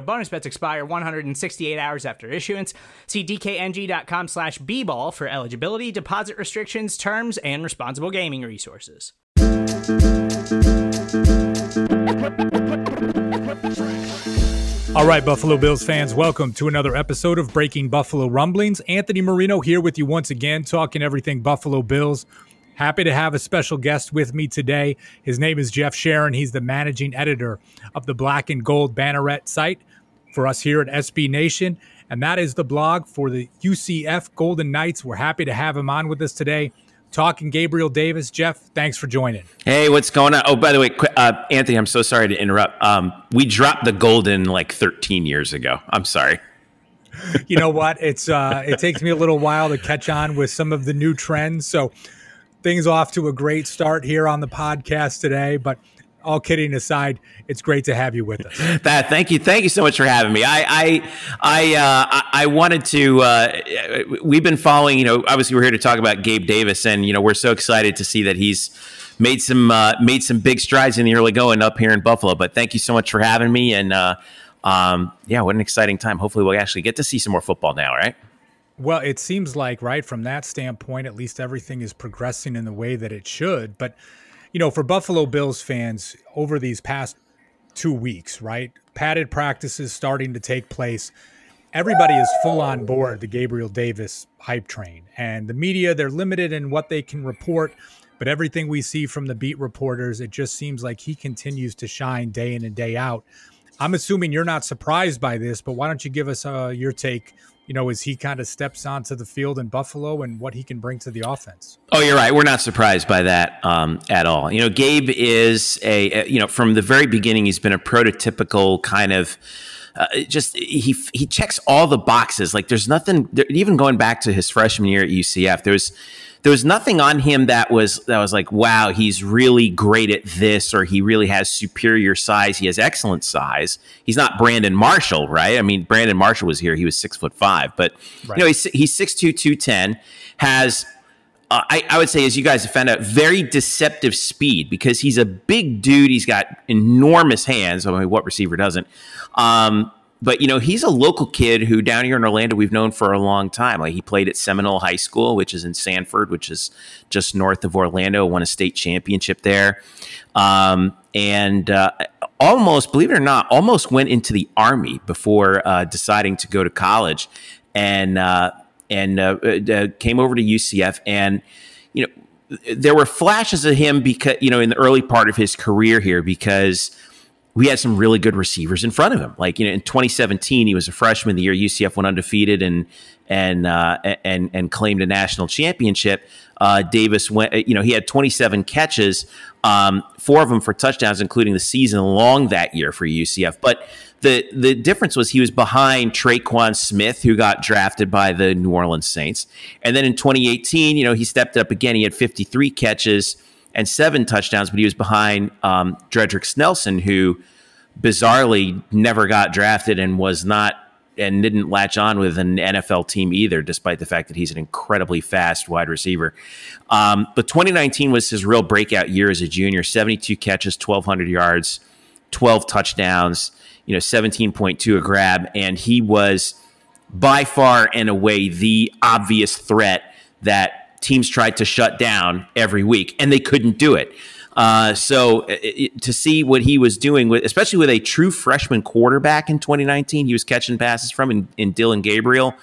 Bonus bets expire 168 hours after issuance. See dkng.com slash bball for eligibility, deposit restrictions, terms, and responsible gaming resources. All right, Buffalo Bills fans, welcome to another episode of Breaking Buffalo Rumblings. Anthony Marino here with you once again, talking everything Buffalo Bills. Happy to have a special guest with me today. His name is Jeff Sharon. He's the managing editor of the Black and Gold Banneret site for us here at SB Nation. And that is the blog for the UCF Golden Knights. We're happy to have him on with us today talking Gabriel Davis. Jeff, thanks for joining. Hey, what's going on? Oh, by the way, uh, Anthony, I'm so sorry to interrupt. Um, we dropped the golden like 13 years ago. I'm sorry. you know what? It's uh, it takes me a little while to catch on with some of the new trends. So things off to a great start here on the podcast today, but all kidding aside, it's great to have you with us. that thank you, thank you so much for having me. I I I uh, I wanted to. Uh, we've been following. You know, obviously we're here to talk about Gabe Davis, and you know we're so excited to see that he's made some uh, made some big strides in the early going up here in Buffalo. But thank you so much for having me, and uh, um, yeah, what an exciting time. Hopefully, we'll actually get to see some more football now, right? Well, it seems like right from that standpoint, at least everything is progressing in the way that it should, but you know, for Buffalo Bills fans over these past two weeks, right? Padded practices starting to take place. Everybody is full on board the Gabriel Davis hype train. And the media, they're limited in what they can report. But everything we see from the beat reporters, it just seems like he continues to shine day in and day out. I'm assuming you're not surprised by this, but why don't you give us uh, your take you know, as he kind of steps onto the field in Buffalo and what he can bring to the offense. Oh, you're right. We're not surprised by that um, at all. You know, Gabe is a, you know, from the very beginning, he's been a prototypical kind of. Uh, just he he checks all the boxes. Like there's nothing. Even going back to his freshman year at UCF, there's there was nothing on him that was that was like, wow, he's really great at this, or he really has superior size. He has excellent size. He's not Brandon Marshall, right? I mean, Brandon Marshall was here; he was six foot five, but right. you know, he's he's six two, two ten, has. Uh, I, I, would say, as you guys have found out, very deceptive speed because he's a big dude. He's got enormous hands. I mean, what receiver doesn't? Um, but you know he's a local kid who down here in Orlando we've known for a long time. Like he played at Seminole High School, which is in Sanford, which is just north of Orlando. Won a state championship there, um, and uh, almost, believe it or not, almost went into the army before uh, deciding to go to college, and uh, and uh, uh, came over to UCF. And you know there were flashes of him because you know in the early part of his career here because we had some really good receivers in front of him. Like you know, in 2017, he was a freshman. The year UCF went undefeated and and uh, and and claimed a national championship. Uh, Davis went. You know, he had 27 catches, um, four of them for touchdowns, including the season long that year for UCF. But the the difference was he was behind Tre'Quan Smith, who got drafted by the New Orleans Saints, and then in 2018, you know, he stepped up again. He had 53 catches and seven touchdowns, but he was behind um, Dredrick Snelson, who bizarrely never got drafted and was not and didn't latch on with an NFL team either, despite the fact that he's an incredibly fast wide receiver. Um, but 2019 was his real breakout year as a junior 72 catches, 1,200 yards, 12 touchdowns, you know, 17.2 a grab. And he was by far and away the obvious threat that teams tried to shut down every week, and they couldn't do it. Uh, so it, to see what he was doing with, especially with a true freshman quarterback in 2019, he was catching passes from in, in Dillon Gabriel.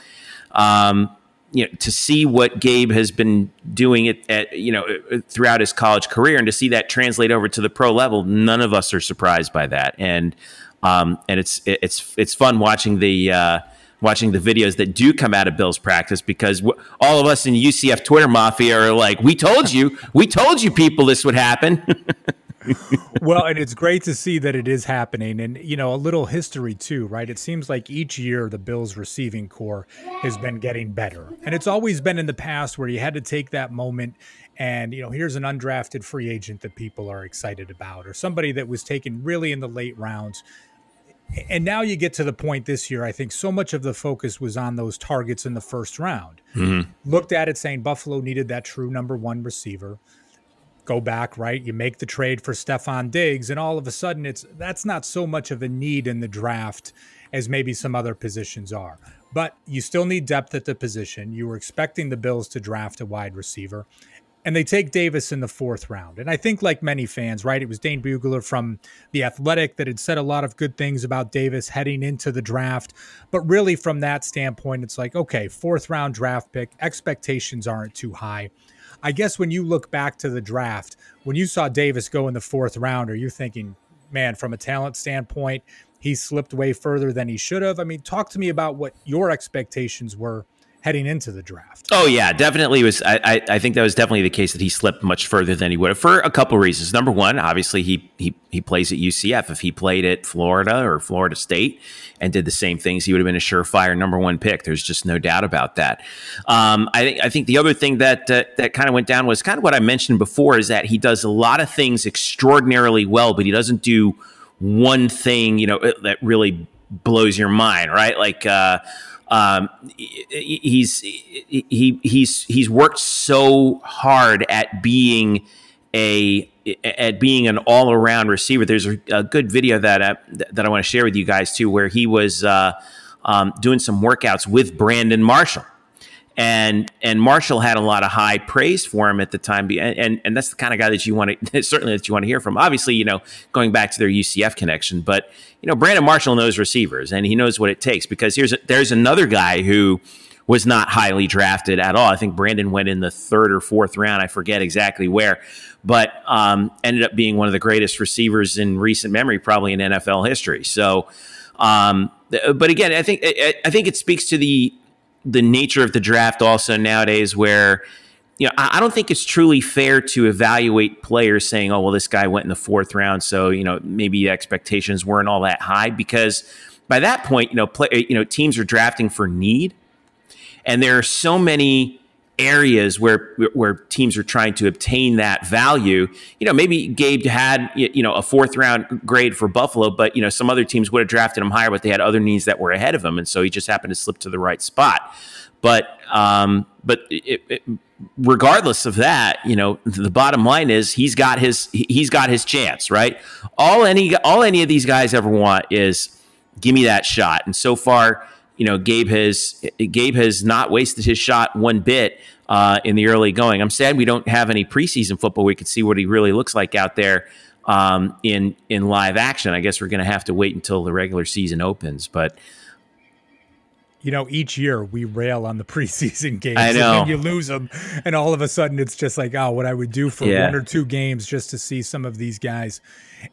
Um, you know, to see what Gabe has been doing at, at, you know throughout his college career, and to see that translate over to the pro level, none of us are surprised by that. And um, and it's it's it's fun watching the uh, watching the videos that do come out of Bill's practice because w- all of us in UCF Twitter mafia are like, we told you, we told you people this would happen. well, and it's great to see that it is happening. And, you know, a little history too, right? It seems like each year the Bills receiving corps has been getting better. And it's always been in the past where you had to take that moment and, you know, here's an undrafted free agent that people are excited about or somebody that was taken really in the late rounds. And now you get to the point this year, I think so much of the focus was on those targets in the first round. Mm-hmm. Looked at it saying Buffalo needed that true number one receiver go back, right? You make the trade for Stefon Diggs, and all of a sudden it's that's not so much of a need in the draft as maybe some other positions are. But you still need depth at the position. You were expecting the Bills to draft a wide receiver. And they take Davis in the fourth round. And I think, like many fans, right, it was Dane Brugler from The Athletic that had said a lot of good things about Davis heading into the draft. But really, from that standpoint, it's like, okay, fourth round draft pick, expectations aren't too high. I guess when you look back to the draft, when you saw Davis go in the fourth round, are you thinking, man, from a talent standpoint, he slipped way further than he should have? I mean, talk to me about what your expectations were heading into the draft. Oh yeah, definitely was. I, I, think that was definitely the case that he slipped much further than he would have for a couple reasons. Number one, obviously he he he plays at UCF. If he played at Florida or Florida State and did the same things, he would have been a surefire number one pick. There's just no doubt about that. Um, I think I think the other thing that uh, that kind of went down was kind of what I mentioned before is that he does a lot of things extraordinarily well, but he doesn't do one thing you know that really blows your mind, right? Like. Uh, um, he's he he's he's worked so hard at being a at being an all around receiver. There's a, a, good video that I, that I want to share with you guys too, where he was uh, um, doing some workouts with Brandon Marshall and and Marshall had a lot of high praise for him at the time, and and, and that's the kind of guy that you want to certainly that you want to hear from. Obviously, you know, going back to their UCF connection, but you know, Brandon Marshall knows receivers and he knows what it takes because here's a, there's another guy who was not highly drafted at all. I think Brandon went in the third or fourth round. I forget exactly where, but um, ended up being one of the greatest receivers in recent memory, probably in NFL history. So. Um, but again, I think I think it speaks to the the nature of the draft also nowadays where you know, I, don't think it's truly fair to evaluate players saying, "Oh, well, this guy went in the fourth round, so you know maybe expectations weren't all that high." Because by that point, you know, play, you know, teams are drafting for need, and there are so many areas where where teams are trying to obtain that value. You know, maybe Gabe had you know a fourth round grade for Buffalo, but you know some other teams would have drafted him higher, but they had other needs that were ahead of him, and so he just happened to slip to the right spot. But um, but it, it, regardless of that, you know, the bottom line is he's got his he's got his chance, right? All any all any of these guys ever want is give me that shot, and so far you know, Gabe has Gabe has not wasted his shot one bit uh, in the early going. I'm sad we don't have any preseason football. We could see what he really looks like out there um, in in live action. I guess we're going to have to wait until the regular season opens, but. You know, each year we rail on the preseason games. I know. And you lose them, and all of a sudden it's just like, oh, what I would do for yeah. one or two games just to see some of these guys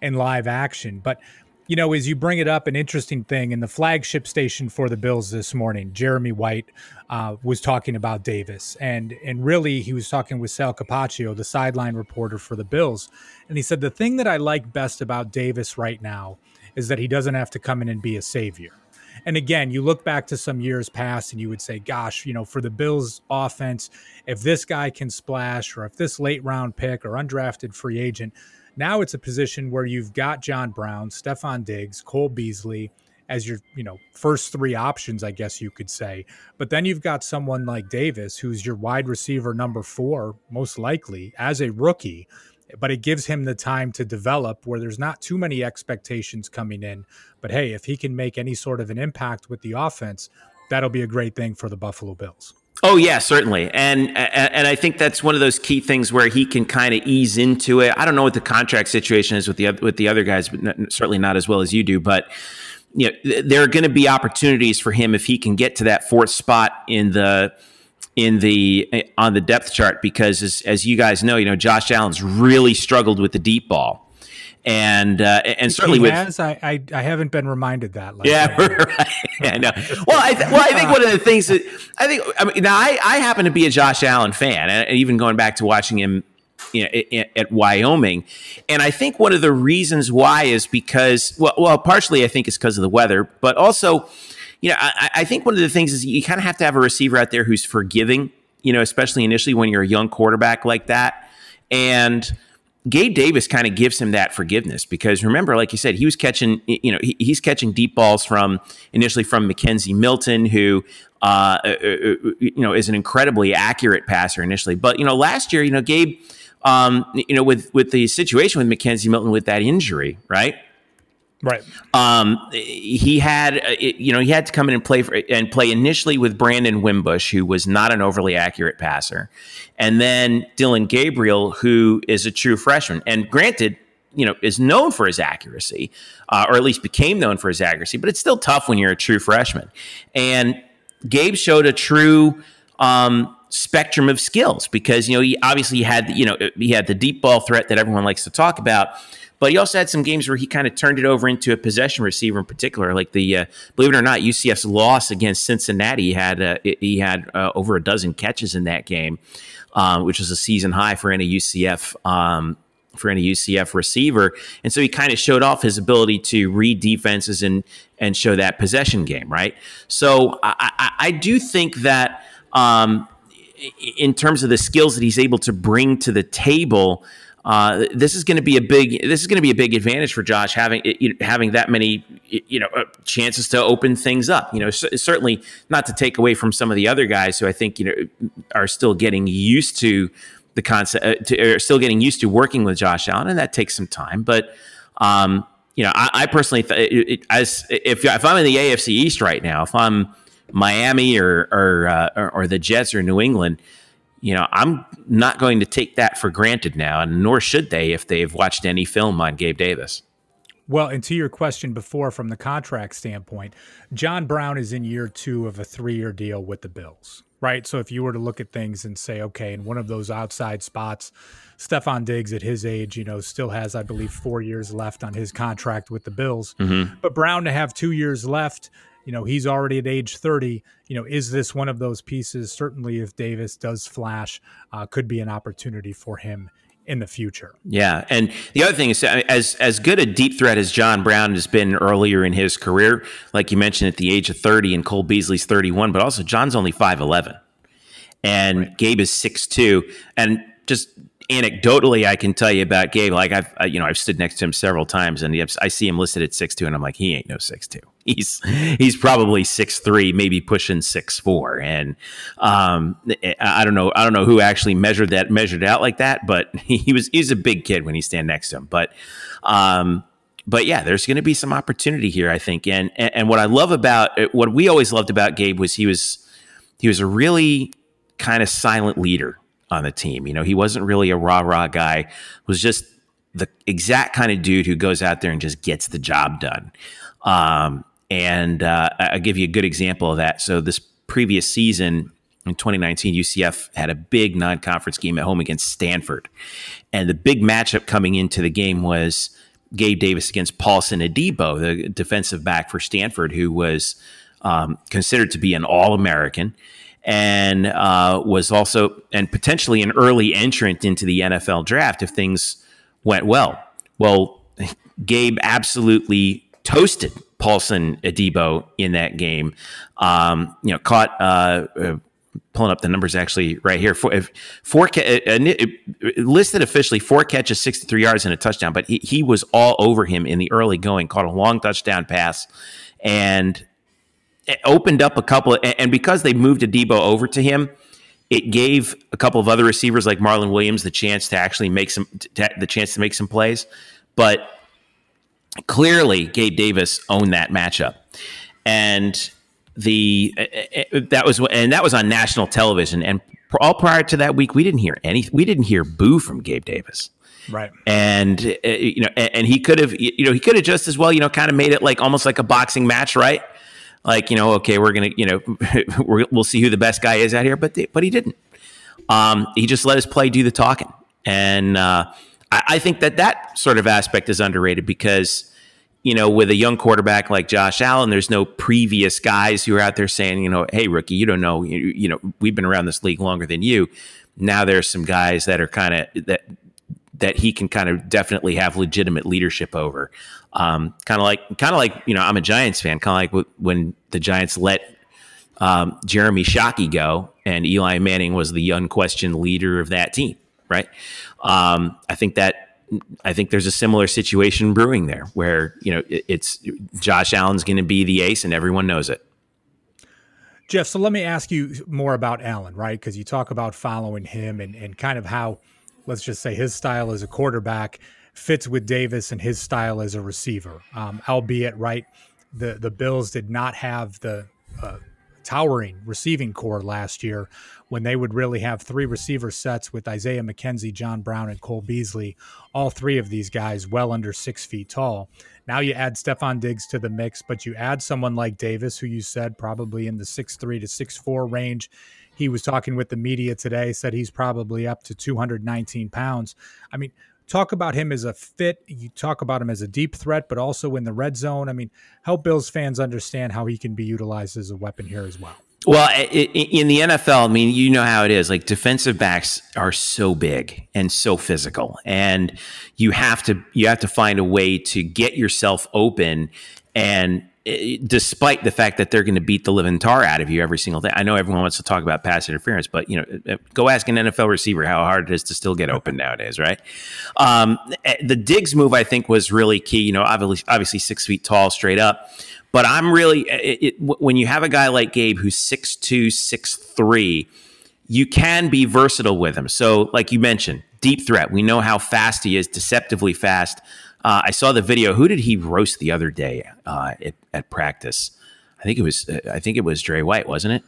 in live action. But you know, as you bring it up, an interesting thing in the flagship station for the Bills this morning, Jeremy White uh, was talking about Davis, and and really he was talking with Sal Capaccio, the sideline reporter for the Bills, and he said the thing that I like best about Davis right now is that he doesn't have to come in and be a savior. And again, you look back to some years past and you would say, gosh, you know, for the Bills offense, if this guy can splash or if this late round pick or undrafted free agent now it's a position where you've got John Brown, Stefon Diggs, Cole Beasley as your, you know, first three options, I guess you could say. But then you've got someone like Davis, who's your wide receiver number four, most likely as a rookie. But it gives him the time to develop where there's not too many expectations coming in. But hey, if he can make any sort of an impact with the offense, that'll be a great thing for the Buffalo Bills. Oh yeah, certainly, and and I think that's one of those key things where he can kind of ease into it. I don't know what the contract situation is with the with the other guys, but certainly not as well as you do. But you know, there are going to be opportunities for him if he can get to that fourth spot in the in the eh, on the depth chart because as, as you guys know, you know Josh Allen's really struggled with the deep ball. And uh, and certainly he with I, I I haven't been reminded that. Like yeah, right. yeah, no. Well, I th- well I think one of the things that I think I mean now I I happen to be a Josh Allen fan, and even going back to watching him you know, at Wyoming. And I think one of the reasons why is because, well, well partially I think it's because of the weather, but also, you know, I, I think one of the things is you kind of have to have a receiver out there who's forgiving, you know, especially initially when you're a young quarterback like that. And Gabe Davis kind of gives him that forgiveness because remember, like you said, he was catching, you know, he, he's catching deep balls from initially from McKenzie Milton, who, uh, uh, uh, you know, is an incredibly accurate passer initially. But you know, last year, you know, Gabe um, you know, with with the situation with McKenzie Milton with that injury, right? Right. Um, he had, uh, you know, he had to come in and play for, and play initially with Brandon Wimbush, who was not an overly accurate passer, and then Dillon Gabriel, who is a true freshman. And granted, you know, is known for his accuracy, uh, or at least became known for his accuracy, but it's still tough when you're a true freshman. And Gabe showed a true um, spectrum of skills because you know he obviously had you know he had the deep ball threat that everyone likes to talk about but he also had some games where he kind of turned it over into a possession receiver in particular like the uh, believe it or not UCF's loss against Cincinnati he had uh, he had uh, over a dozen catches in that game um, which was a season high for any UCF um, for any UCF receiver. And so he kind of showed off his ability to read defenses and and show that possession game, right? So I, I, I do think that um, in terms of the skills that he's able to bring to the table. Uh, this is going to be a big. This is going to be a big advantage for Josh having having that many you know uh, chances to open things up. You know, certainly not to take away from some of the other guys who I think you know are still getting used to the concept, uh, to, are still getting used to working with Josh Allen, and that takes some time. But um, you know, I, I personally, th- it, it, as if if I'm in the AFC East right now, if I'm Miami or or, uh, or, or the Jets or New England, you know, I'm not going to take that for granted now, and nor should they if they've watched any film on Gabe Davis. Well, and to your question before, from the contract standpoint, John Brown is in year two of a three year deal with the Bills, right? So if you were to look at things and say, okay, in one of those outside spots, Stefon Diggs at his age, you know, still has, I believe, four years left on his contract with the Bills. Mm-hmm. But Brown to have two years left you know he's already at age 30 you know is this one of those pieces certainly if davis does flash uh, could be an opportunity for him in the future yeah and the other thing is as as good a deep threat as john brown has been earlier in his career like you mentioned at the age of 30 and cole beasley's 31 but also john's only 5'11 and right. gabe is 6'2 and just anecdotally, I can tell you about Gabe. Like I've, you know, I've stood next to him several times, and I see him listed at six two, and I'm like, he ain't no six two. He's he's probably six three, maybe pushing six four. And um, I don't know, I don't know who actually measured that, measured out like that, but he was he's a big kid when you stand next to him. But um, but yeah, there's going to be some opportunity here, I think. And, and what I love about what we always loved about Gabe was he was he was a really kind of silent leader on the team. You know, he wasn't really a rah rah guy. Was just the exact kind of dude who goes out there and just gets the job done. Um, and uh, I'll give you a good example of that. So this previous season in 2019, UCF had a big non-conference game at home against Stanford, and the big matchup coming into the game was Gabe Davis against Paulson Adebo, the defensive back for Stanford, who was um, considered to be an All-American and uh, was also and potentially an early entrant into the NFL draft if things went well. Well, Gabe absolutely toasted Paulson Adebo in that game. Um, you know, caught. Uh, uh, pulling up the numbers actually right here. Four, four uh, listed officially four catches, 63 yards, and a touchdown. But he, he was all over him in the early going. Caught a long touchdown pass, and it opened up a couple, of, and because they moved Adebo over to him, it gave a couple of other receivers like Marlon Williams the chance to actually make some the chance to make some plays. But clearly, Gabe Davis owned that matchup, and the that was and that was on national television. And all prior to that week, we didn't hear any. We didn't hear boo from Gabe Davis. Right. And uh, you know, and, he could have, you know, he could have just as well, you know, kind of made it like almost like a boxing match, right? like you know, okay, we're gonna you know we will see who the best guy is out here, but they, but he didn't. Um, he just let his play do the talking, and uh, I, I think that that sort of aspect is underrated because you know, with a young quarterback like Josh Allen, there's no previous guys who are out there saying, you know, hey, rookie, you don't know, you, you know, we've been around this league longer than you. Now there's some guys that are kind of that that he can kind of definitely have legitimate leadership over. Um, kind of like, kind of like, you know, I'm a Giants fan. Kind of like when the Giants let um, Jeremy Shockey go, and Eli Manning was the unquestioned leader of that team. Right? Um, I think that I think there's a similar situation brewing there where, you know, it's Josh Allen's going to be the ace and everyone knows it. Jeff, so let me ask you more about Allen, right? Because you talk about following him and, and kind of how, let's just say, his style as a quarterback fits with Davis and his style as a receiver. Um, albeit, right, the, the Bills did not have the uh, towering receiving corps last year when they would really have three receiver sets with Isaiah McKenzie, John Brown, and Cole Beasley, all three of these guys well under six feet tall. Now you add Stefon Diggs to the mix, but you add someone like Davis, who you said probably in the six three to six four range. He was talking with the media today, said he's probably up to 219 pounds. I mean, talk about him as a fit. You talk about him as a deep threat, but also in the red zone. I mean, help Bills fans understand how he can be utilized as a weapon here as well. Well, in the NFL, I mean, you know how it is. Like defensive backs are so big and so physical, and you have to you have to find a way to get yourself open. And eh, despite the fact that they're going to beat the living tar out of you every single day, I know everyone wants to talk about pass interference, but you know, eh, eh, go ask an NFL receiver how hard it is to still get open nowadays, right? Um, the Diggs move, I think, was really key. You know, obviously, obviously six feet tall, straight up but I'm really it, it, when you have a guy like Gabe who's six two, six three, you can be versatile with him. So, like you mentioned, deep threat. We know how fast he is, deceptively fast. Uh, I saw the video. Who did he roast the other day uh, at, at, practice? I think it was I think it was Dre White, wasn't it?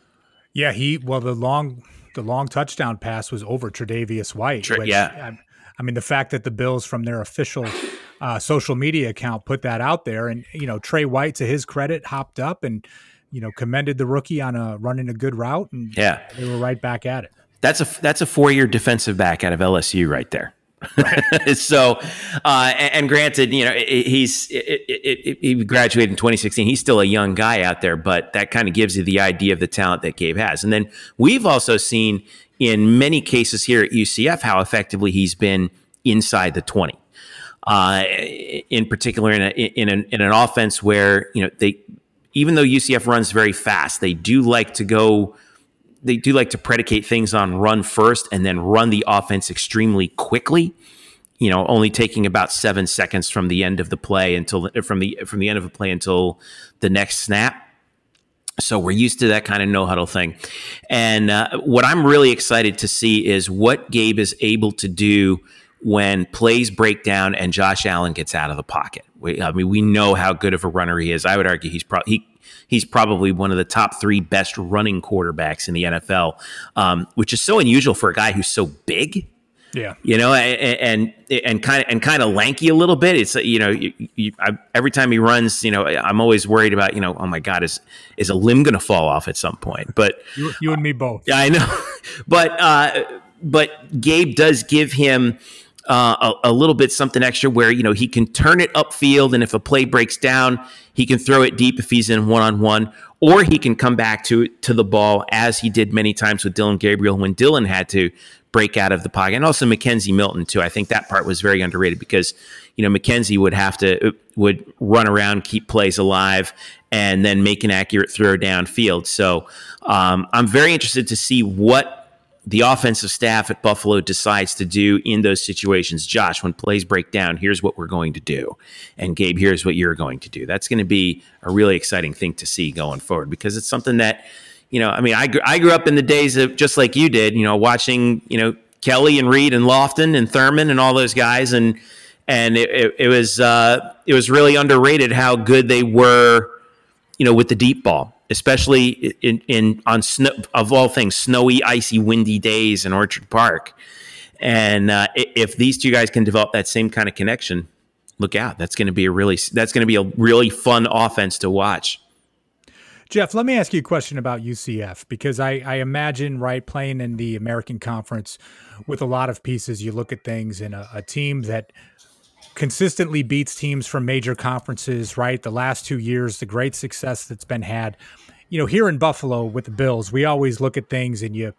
Yeah, he well the long the long touchdown pass was over Tre'Davious White. which, yeah, I, I mean the fact that the Bills from their official uh, social media account put that out there. And, you know, Trey White, to his credit, hopped up and, you know, commended the rookie on a running a good route. And yeah, they were right back at it. That's a that's a four year defensive back out of LSU right there. Right. so, uh, and, granted, you know, he's it, it, it, he graduated in 2016. He's still a young guy out there, but that kind of gives you the idea of the talent that Gabe has. And then we've also seen in many cases here at UCF how effectively he's been inside the 20 uh, in particular in, a, in, an, in an offense where you know they even though UCF runs very fast, they do like to go. They do like to predicate things on run first and then run the offense extremely quickly. You know, only taking about seven seconds from the end of the play until from the from the end of the play until the next snap. So we're used to that kind of no huddle thing. And uh, what I'm really excited to see is what Gabe is able to do when plays break down and Josh Allen gets out of the pocket. We, I mean, we know how good of a runner he is. I would argue he's probably he, he's probably one of the top three best running quarterbacks in the NFL, um, which is so unusual for a guy who's so big. Yeah, you know, and and kind of and kind of lanky a little bit. It's you know, you, you, I, every time he runs, you know, I'm always worried about you know, oh my god, is is a limb going to fall off at some point? But you, you and me both. Yeah, I know, but uh, but Gabe does give him uh, a, a, little bit something extra where you know he can turn it upfield, and if a play breaks down, he can throw it deep if he's in one on one, or he can come back to to the ball as he did many times with Dillon Gabriel when Dillon had to break out of the pocket, and also McKenzie Milton too. I think that part was very underrated because you know McKenzie would have to would run around, keep plays alive, and then make an accurate throw downfield. So um, I'm very interested to see what the offensive staff at Buffalo decides to do in those situations. Josh, when plays break down, here's what we're going to do. And Gabe, here's what you're going to do. That's going to be a really exciting thing to see going forward because it's something that, you know, I mean, I, I grew up in the days of just like you did, you know, watching, you know, Kelly and Reed and Lofton and Thurman and all those guys. And, and it, it, it was, uh, it was really underrated how good they were, you know, with the deep ball especially in, in on snow of all things snowy, icy, windy days in Orchard Park. And uh, if these two guys can develop that same kind of connection, look out! That's going to be a really that's going to be a really fun offense to watch. Jeff, let me ask you a question about UCF because I, I imagine, right, playing in the American Conference with a lot of pieces, you look at things in a, a team that consistently beats teams from major conferences, right? The last two years, the great success that's been had. You know, here in Buffalo with the Bills, we always look at things and you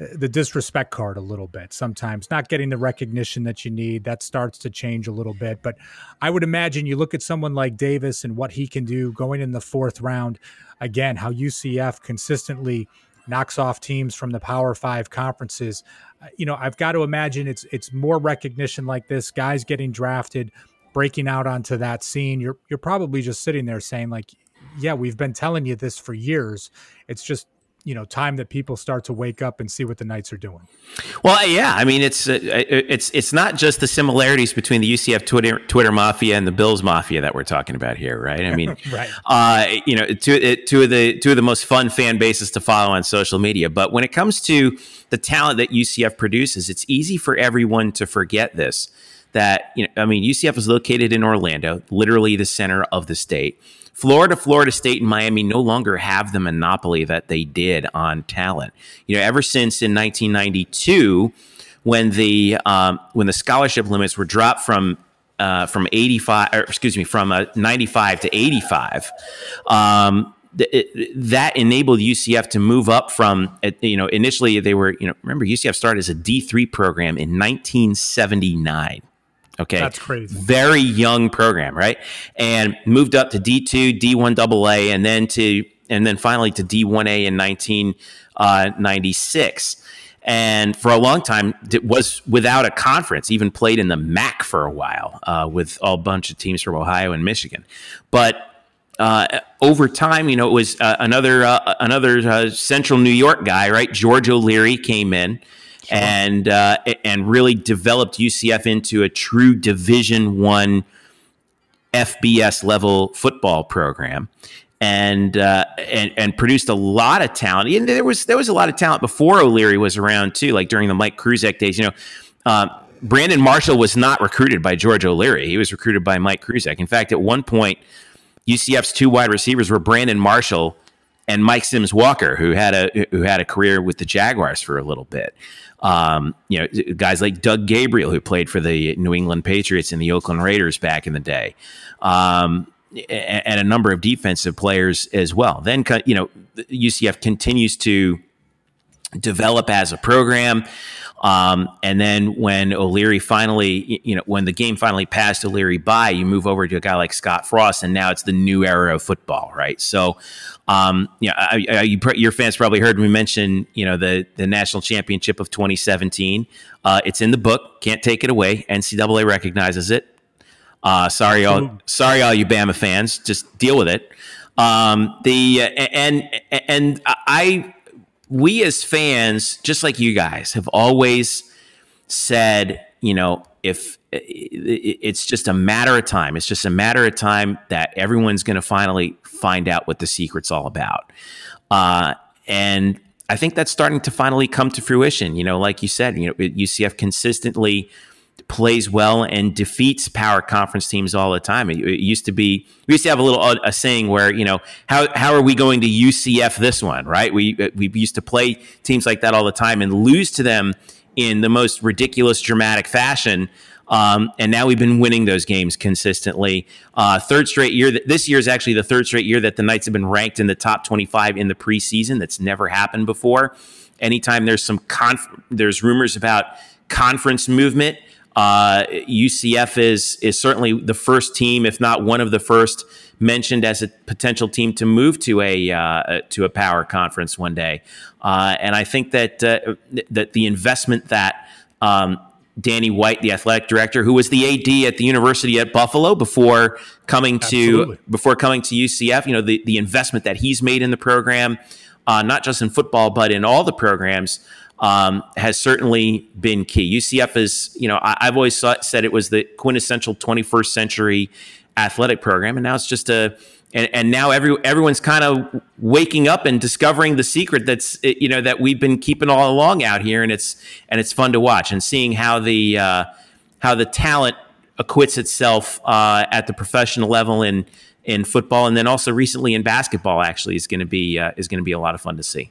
uh, the disrespect card a little bit sometimes not getting the recognition that you need that starts to change a little bit but i would imagine you look at someone like davis and what he can do going in the fourth round again how ucf consistently knocks off teams from the power five conferences. Uh, you know i've got to imagine it's it's more recognition like this guys getting drafted breaking out onto that scene. You're you're probably just sitting there saying like yeah we've been telling you this for years. It's just you know time that people start to wake up and see what the Knights are doing. Well, yeah, I mean it's uh, it's it's not just the similarities between the UCF Twitter Twitter mafia and the Bills mafia that we're talking about here, right? I mean, right. Uh, you know, two two of the two of the most fun fan bases to follow on social media. But when it comes to the talent that UCF produces, it's easy for everyone to forget this. That you know, I mean, UCF is located in Orlando, literally the center of the state. Florida, Florida State, and Miami no longer have the monopoly that they did on talent. You know, ever since in 1992, when the um, when the scholarship limits were dropped from uh, from 85, or excuse me, from uh, 95 to 85. Um, it, that enabled UCF to move up from, you know, initially they were, you know, remember UCF started as a D3 program in 1979. Okay. That's crazy. Very young program, right? And moved up to D2, D1 AA, and then to, and then finally to D1A in 1996. Uh, and for a long time, it was without a conference, even played in the MAC for a while uh, with a bunch of teams from Ohio and Michigan. But uh, over time, you know, it was uh, another uh, another uh, Central New York guy, right? George O'Leary came in sure. and uh, and really developed UCF into a true Division One FBS level football program. And, uh, and and produced a lot of talent. And there was there was a lot of talent before O'Leary was around too, like during the Mike Kruczek days. You know, uh, Brandon Marshall was not recruited by George O'Leary. He was recruited by Mike Kruczek. In fact, at one point, UCF's two wide receivers were Brandon Marshall and Mike Sims Walker, who had a who had a career with the Jaguars for a little bit. Um, you know, guys like Doug Gabriel, who played for the New England Patriots and the Oakland Raiders back in the day, um, and a number of defensive players as well. Then, you know, UCF continues to develop as a program. Um, and then when O'Leary finally, you know, when the game finally passed O'Leary by, you move over to a guy like Scott Frost, and now it's the new era of football, right? So, um, you know, I, I, you, your fans probably heard me mention, you know, the the national championship of 2017. Uh, it's in the book. Can't take it away. NCAA recognizes it. Uh, sorry, all sorry, all you Bama fans. Just deal with it. Um, the uh, and and I we as fans, just like you guys, have always said, you know, if it's just a matter of time, it's just a matter of time that everyone's going to finally find out what the secret's all about. Uh, and I think that's starting to finally come to fruition. You know, like you said, you know, UCF consistently plays well and defeats power conference teams all the time. It, it, used to be we used to have a little a saying where you know how how are we going to UCF this one right? We we used to play teams like that all the time and lose to them in the most ridiculous dramatic fashion. Um, and now we've been winning those games consistently. Uh, third straight year. That, This year is actually the third straight year that the Knights have been ranked in the top 25 in the preseason. That's never happened before. Anytime there's some conf- there's rumors about conference movement, uh, UCF is is certainly the first team, if not one of the first, mentioned as a potential team to move to a uh, to a power conference one day. Uh, and I think that uh, that the investment that um, Danny White, the athletic director, who was the AD at the University at Buffalo before coming to Absolutely. before coming to UCF, you know the the investment that he's made in the program, uh, not just in football but in all the programs um, has certainly been key. UCF is, you know, I, have always said it was the quintessential 21st century athletic program, and now it's just a, and, and now every everyone's kind of waking up and discovering the secret that's you know that we've been keeping all along out here, and it's and it's fun to watch and seeing how the uh, how the talent acquits itself uh, at the professional level in in football, and then also recently in basketball. Actually, is going to be uh, is going to be a lot of fun to see.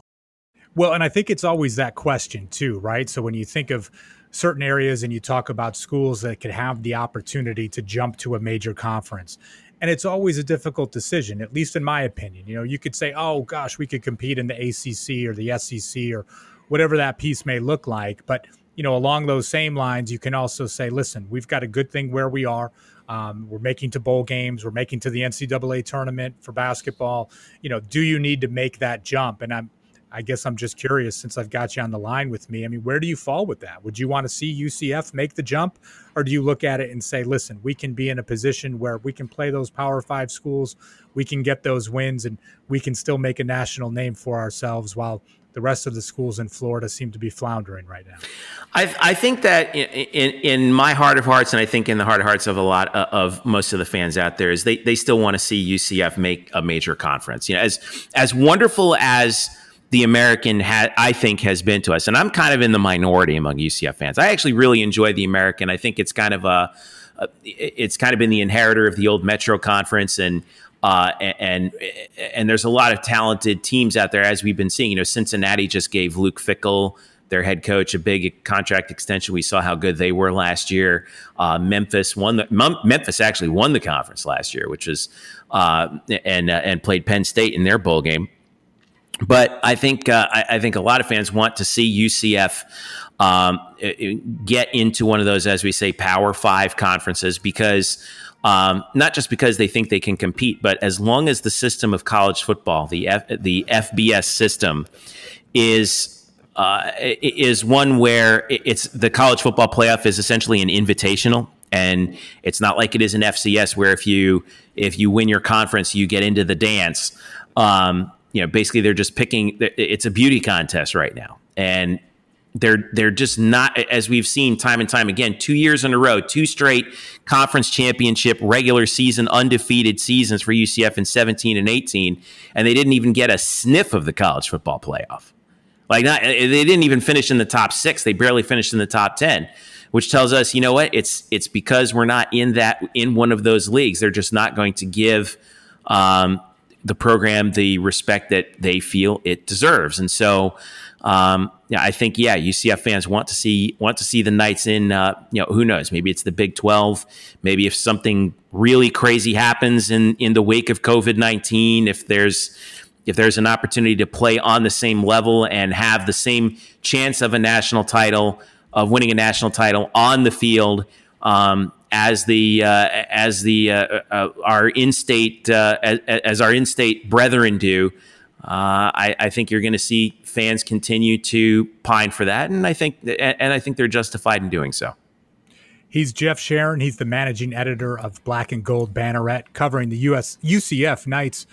Well, and I think it's always that question too, right? So when you think of certain areas and you talk about schools that could have the opportunity to jump to a major conference. And it's always a difficult decision, at least in my opinion. You know, you could say, oh gosh, we could compete in the ACC or the SEC or whatever that piece may look like. But, you know, along those same lines, you can also say, listen, we've got a good thing where we are. Um, we're making to bowl games. We're making to the NCAA tournament for basketball. You know, do you need to make that jump? And I'm I guess I'm just curious since I've got you on the line with me. I mean, where do you fall with that? Would you want to see UCF make the jump, or do you look at it and say, listen, we can be in a position where we can play those Power Five schools, we can get those wins, and we can still make a national name for ourselves while the rest of the schools in Florida seem to be floundering right now. I, I think that in, in, in, my heart of hearts, and I think in the heart of hearts of a lot of, of most of the fans out there, is they, they still want to see UCF make a major conference. You know, as as wonderful as the American ha- I think has been to us. And I'm kind of in the minority among UCF fans. I actually really enjoy the American. I think it's kind of a, a it's kind of been the inheritor of the old Metro Conference and uh, and and there's a lot of talented teams out there as we've been seeing. You know, Cincinnati just gave Luke Fickell, their head coach, a big contract extension. We saw how good they were last year. Uh, Memphis won the Memphis actually won the conference last year, which was uh, and uh, and played Penn State in their bowl game. But I think uh, I, I, think a lot of fans want to see UCF um, get into one of those, as we say, Power Five conferences because. Um, not just because they think they can compete, but as long as the system of college football, the F, the FBS system, is uh, is one where it's the college football playoff is essentially an invitational, and it's not like it is an FCS where if you if you win your conference, you get into the dance. Um, you know, basically they're just picking. It's a beauty contest right now, and they're they're just not as we've seen time and time again. Two years in a row, two straight conference championship regular season undefeated seasons for UCF in 17 and 18, and they didn't even get a sniff of the college football playoff. Like not, they didn't even finish in the top six. They barely finished in the top ten, which tells us, you know what? It's it's because we're not in that in one of those leagues. They're just not going to give. Um, the program the respect that they feel it deserves. And so, um, yeah, I think yeah, UCF fans want to see want to see the Knights in. Uh, you know, who knows? Maybe it's the Big Twelve. Maybe if something really crazy happens in in the wake of COVID nineteen, if there's if there's an opportunity to play on the same level and have the same chance of a national title of winning a national title on the field. Um, as the uh, as the uh, uh, our in-state uh, as, as, our in-state brethren do. Uh, I, I, think you're going to see fans continue to pine for that, and I think and I think they're justified in doing so. He's Jeff Sharon. He's the managing editor of Black and Gold Banneret, covering the US UCF Knights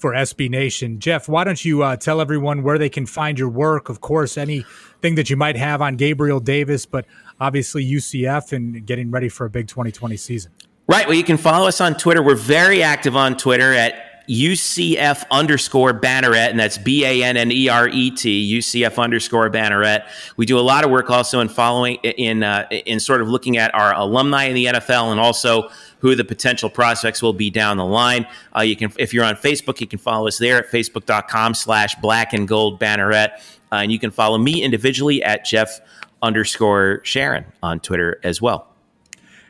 for SB Nation. Jeff, why don't you uh, tell everyone where they can find your work? Of course, anything that you might have on Gabriel Davis, but obviously UCF and getting ready for a big 2020 season. Right. Well, you can follow us on Twitter. We're very active on Twitter at UCF underscore banneret, and that's B A N N E R E T, UCF underscore banneret. We do a lot of work also in following, in, uh, in sort of looking at our alumni in the NFL and also who the potential prospects will be down the line. Uh, you can, if you're on Facebook, you can follow us there at facebook.com slash black and gold banneret. Uh, and you can follow me individually at Jeff underscore Sharon on Twitter as well.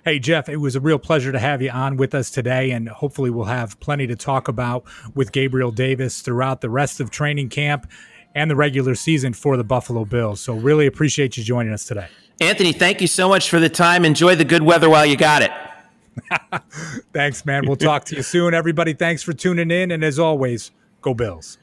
Hey, Jeff, it was a real pleasure to have you on with us today, and hopefully, we'll have plenty to talk about with Gabriel Davis throughout the rest of training camp and the regular season for the Buffalo Bills. So, really appreciate you joining us today. Anthony, thank you so much for the time. Enjoy the good weather while you got it. thanks, man. We'll talk to you soon. Everybody, thanks for tuning in. And as always, go Bills.